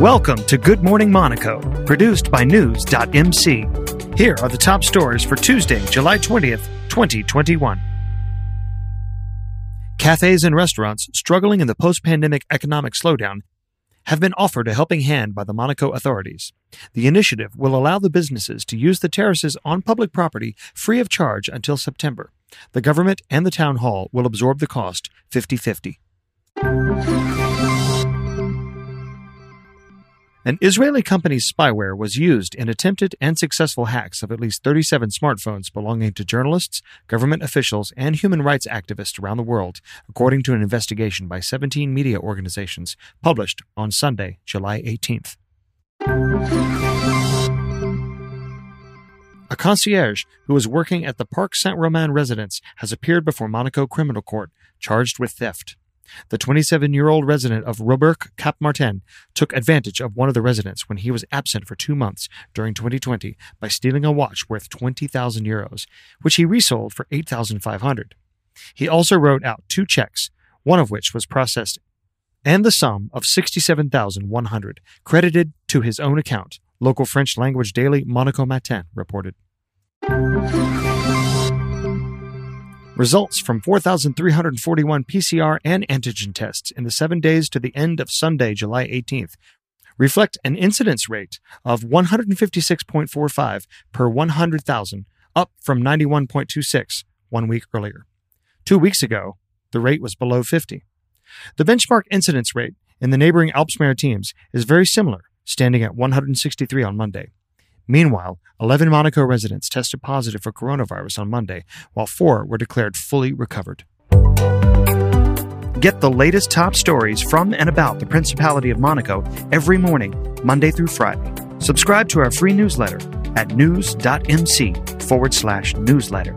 Welcome to Good Morning Monaco, produced by News.mc. Here are the top stories for Tuesday, July 20th, 2021. Cafes and restaurants struggling in the post pandemic economic slowdown have been offered a helping hand by the Monaco authorities. The initiative will allow the businesses to use the terraces on public property free of charge until September. The government and the town hall will absorb the cost 50 50. An Israeli company's spyware was used in attempted and successful hacks of at least 37 smartphones belonging to journalists, government officials, and human rights activists around the world, according to an investigation by 17 media organizations published on Sunday, July 18th. A concierge who was working at the Parc Saint Romain residence has appeared before Monaco Criminal Court, charged with theft. The 27 year old resident of Roquebrune Cap Martin took advantage of one of the residents when he was absent for two months during 2020 by stealing a watch worth 20,000 euros, which he resold for 8,500. He also wrote out two checks, one of which was processed, and the sum of 67,100 credited to his own account, local French language daily Monaco Matin reported. Results from 4,341 PCR and antigen tests in the seven days to the end of Sunday, July 18th, reflect an incidence rate of 156.45 per 100,000, up from 91.26 one week earlier. Two weeks ago, the rate was below 50. The benchmark incidence rate in the neighboring Alpes Maritimes is very similar, standing at 163 on Monday. Meanwhile, 11 Monaco residents tested positive for coronavirus on Monday, while four were declared fully recovered. Get the latest top stories from and about the Principality of Monaco every morning, Monday through Friday. Subscribe to our free newsletter at news.mc forward slash newsletter.